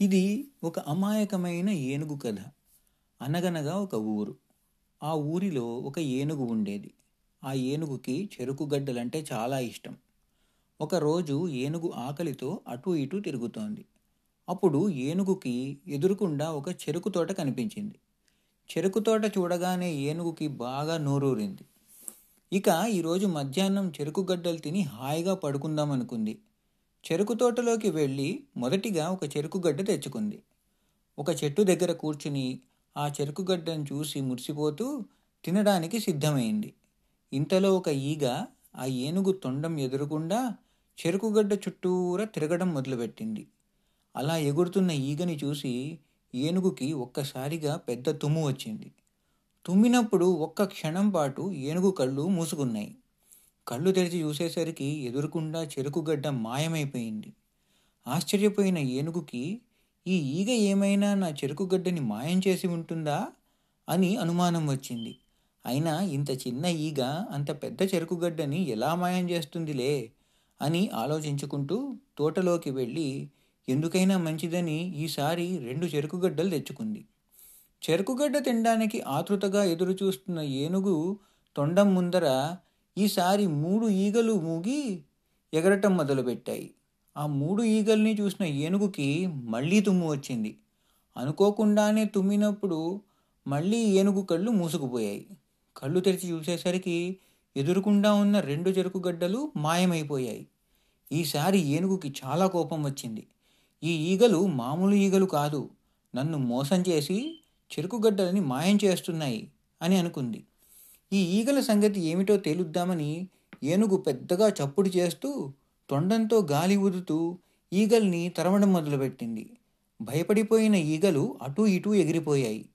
ఇది ఒక అమాయకమైన ఏనుగు కథ. అనగనగా ఒక ఊరు. ఆ ఊరిలో ఒక ఏనుగు ఉండేది. ఆ ఏనుగుకి చెరుకు గడ్డలంటే చాలా ఇష్టం. ఒకరోజు ఏనుగు ఆకలితో అటు ఇటు తిరుగుతోంది. అప్పుడు ఏనుగుకి ఎదురుకుండా ఒక చెరుకు తోట కనిపించింది. చెరుకు తోట చూడగానే ఏనుగుకి బాగా నోరూరింది. ఇక ఈరోజు మధ్యాహ్నం చెరుకు గడ్డలు తిని హాయిగా పడుకుందామనుకుంది. చెరుకు తోటలోకి వెళ్ళి మొదటిగా ఒక చెరుకు గడ్డ తెచ్చుకుంది. ఒక చెట్టు దగ్గర కూర్చుని ఆ చెరుకు గడ్డను చూసి మురిసిపోతూ తినడానికి సిద్ధమైంది. ఇంతలో ఒక ఈగ ఆ ఏనుగు తొండం ఎదురుకుండా చెరుకుగడ్డ చుట్టూరా తిరగడం మొదలుపెట్టింది. అలా ఎగురుతున్న ఈగని చూసి ఏనుగుకి ఒక్కసారిగా పెద్ద తుమ్ము వచ్చింది. తుమ్మినప్పుడు ఒక్క క్షణం పాటు ఏనుగు కళ్ళు మూసుకున్నాయి. కళ్ళు తెరిచి చూసేసరికి ఎదురుకుండా చెరుకుగడ్డ మాయమైపోయింది. ఆశ్చర్యపోయిన ఏనుగుకి ఈ ఈగ ఏమైనా నా చెరుకుగడ్డని మాయం చేసి ఉంటుందా? అని అనుమానం వచ్చింది. అయినా ఇంత చిన్న ఈగ అంత పెద్ద చెరుకుగడ్డని ఎలా మాయం చేస్తుందిలే? అని ఆలోచించుకుంటూ తోటలోకి వెళ్ళి ఎందుకైనా మంచిదని ఈసారి రెండు చెరుకుగడ్డలు తెచ్చుకుంది. చెరుకుగడ్డ తినడానికి ఆతృతగా ఎదురుచూస్తున్న ఏనుగు తొండం ముందర ఈసారి మూడు ఈగలు మూగి ఎగరటం మొదలుపెట్టాయి. ఆ మూడు ఈగల్ని చూసిన ఏనుగుకి మళ్ళీ తుమ్ము వచ్చింది. అనుకోకుండానే తుమ్మినప్పుడు మళ్ళీ ఏనుగు కళ్ళు మూసుకుపోయాయి. కళ్ళు తెరిచి చూసేసరికి ఎదురుకుండా ఉన్న రెండు చెరుకు గడ్డలు మాయమైపోయాయి. ఈసారి ఏనుగుకి చాలా కోపం వచ్చింది. ఈ ఈగలు మామూలు ఈగలు కాదు. నన్ను మోసం చేసి చెరుకుగడ్డలని మాయం చేస్తున్నాయి అని అనుకుంది. ఈ ఈగల సంగతి ఏమిటో తేలుద్దామని ఏనుగు పెద్దగా చప్పుడు చేస్తూ తొండంతో గాలి ఊదుతూ ఈగల్ని తరమడం మొదలుపెట్టింది. భయపడిపోయిన ఈగలు అటూ ఇటూ ఎగిరిపోయాయి.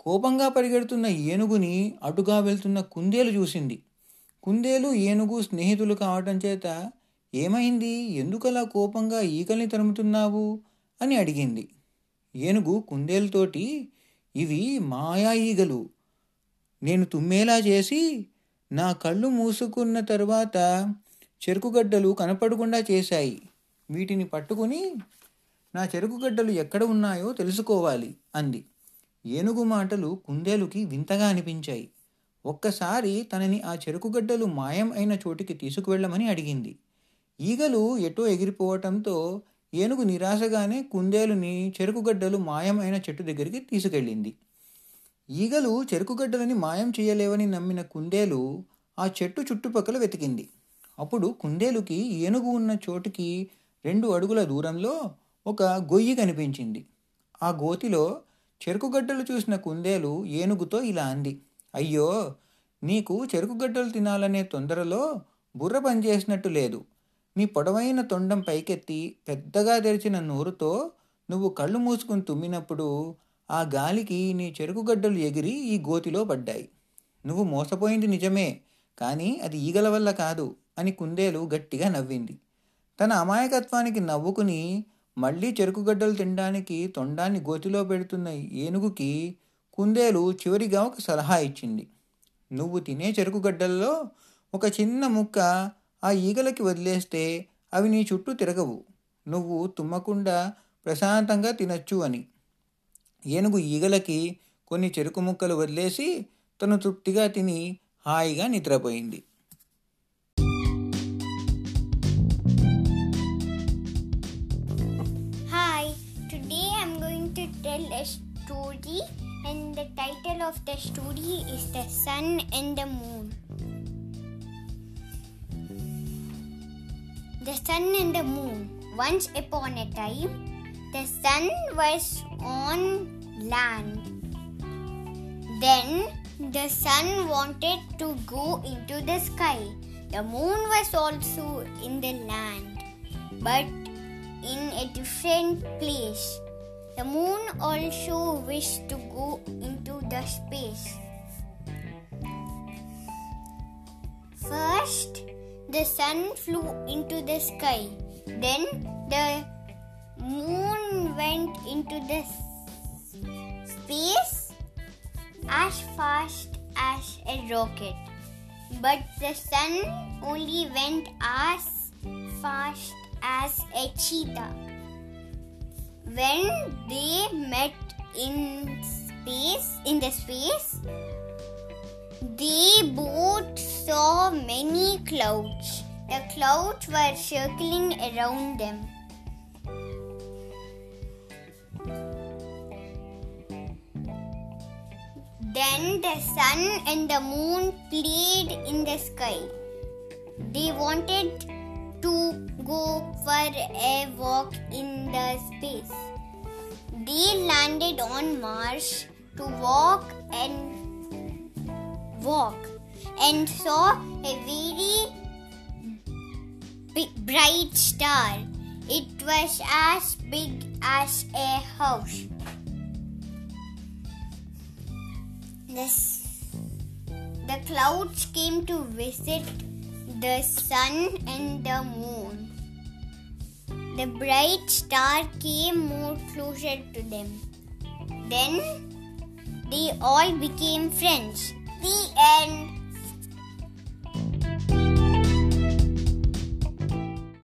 కోపంగా పరిగెడుతున్న ఏనుగుని అటుగా వెళ్తున్న కుందేలు చూసింది. కుందేలు ఏనుగు స్నేహితులు కావటం చేత ఏమైంది? ఎందుకలా కోపంగా ఈగల్ని తరుముతున్నావు? అని అడిగింది. ఏనుగు కుందేలుతోటి ఇవి మాయా ఈగలు. నేను తుమ్మేలా చేసి నా కళ్ళు మూసుకున్న తరువాత చెరుకుగడ్డలు కనపడకుండా చేశాయి. వీటిని పట్టుకుని నా చెరుకుగడ్డలు ఎక్కడ ఉన్నాయో తెలుసుకోవాలి అంది. ఏనుగు మాటలు కుందేలుకి వింతగా అనిపించాయి. ఒక్కసారి తనని ఆ చెరుకుగడ్డలు మాయం అయిన చోటికి తీసుకువెళ్ళమని అడిగింది. ఈగలు ఎటో ఎగిరిపోవటంతో ఏనుగు నిరాశగానే కుందేలుని చెరుకుగడ్డలు మాయం అయిన చెట్టు దగ్గరికి తీసుకెళ్ళింది. ఈగలు చెరుకుగడ్డలని మాయం చేయలేవని నమ్మిన కుందేలు ఆ చెట్టు చుట్టుపక్కల వెతికింది. అప్పుడు కుందేలుకి ఏనుగు ఉన్న చోటుకి రెండు అడుగుల దూరంలో ఒక గొయ్యి కనిపించింది. ఆ గోతిలో చెరుకుగడ్డలు చూసిన కుందేలు ఏనుగుతో ఇలా అంది అయ్యో నీకు చెరుకుగడ్డలు తినాలనే తొందరలో బుర్ర పనిచేసినట్టు లేదు. నీ పొడవైన తొండం పైకెత్తి పెద్దగా తెరిచిన నోరుతో నువ్వు కళ్ళు మూసుకుని తుమ్మినప్పుడు ఆ గాలికి నీ చెరుకుగడ్డలు ఎగిరి ఈ గోతిలో పడ్డాయి. నువ్వు మోసపోయింది నిజమే కానీ అది ఈగల వల్ల కాదు అని కుందేలు గట్టిగా నవ్వింది. తన అమాయకత్వానికి నవ్వుకుని మళ్ళీ చెరుకుగడ్డలు తినడానికి తొండాన్ని గోతిలో పెడుతున్న ఏనుగుకి కుందేలు చివరిగా ఒక సలహా ఇచ్చింది. నువ్వు తినే చెరుకుగడ్డల్లో ఒక చిన్న ముక్క ఆ ఈగలకి వదిలేస్తే అవి నీ చుట్టూ తిరగవు. నువ్వు తుమ్మకుండా ప్రశాంతంగా తినచ్చు అని. ఏనుగు ఈగలకి కొన్ని చెరుకు ముక్కలు వదిలేసి తను తృప్తిగా తిని హాయిగా నిద్రపోయింది The sun and the moon. Once upon a time, the sun was on land. Then the sun wanted to go into the sky. The moon was also in the land, but in a different place. The moon also wished to go into the space. First, the sun flew into the sky. Then, the moon went into the space as fast as a rocket. But the sun only went as fast as a cheetah. when they met in space, in the space, they both saw many clouds. The clouds were circling around them. Then the sun and the moon played in the sky. They wanted to go for a walk in the space. They landed on Mars to walk and walk and saw a very bright star. It was as big as a house. This, the clouds came to visit the sun and the moon. The bright star came more closer to them. Then they all became friends. The end.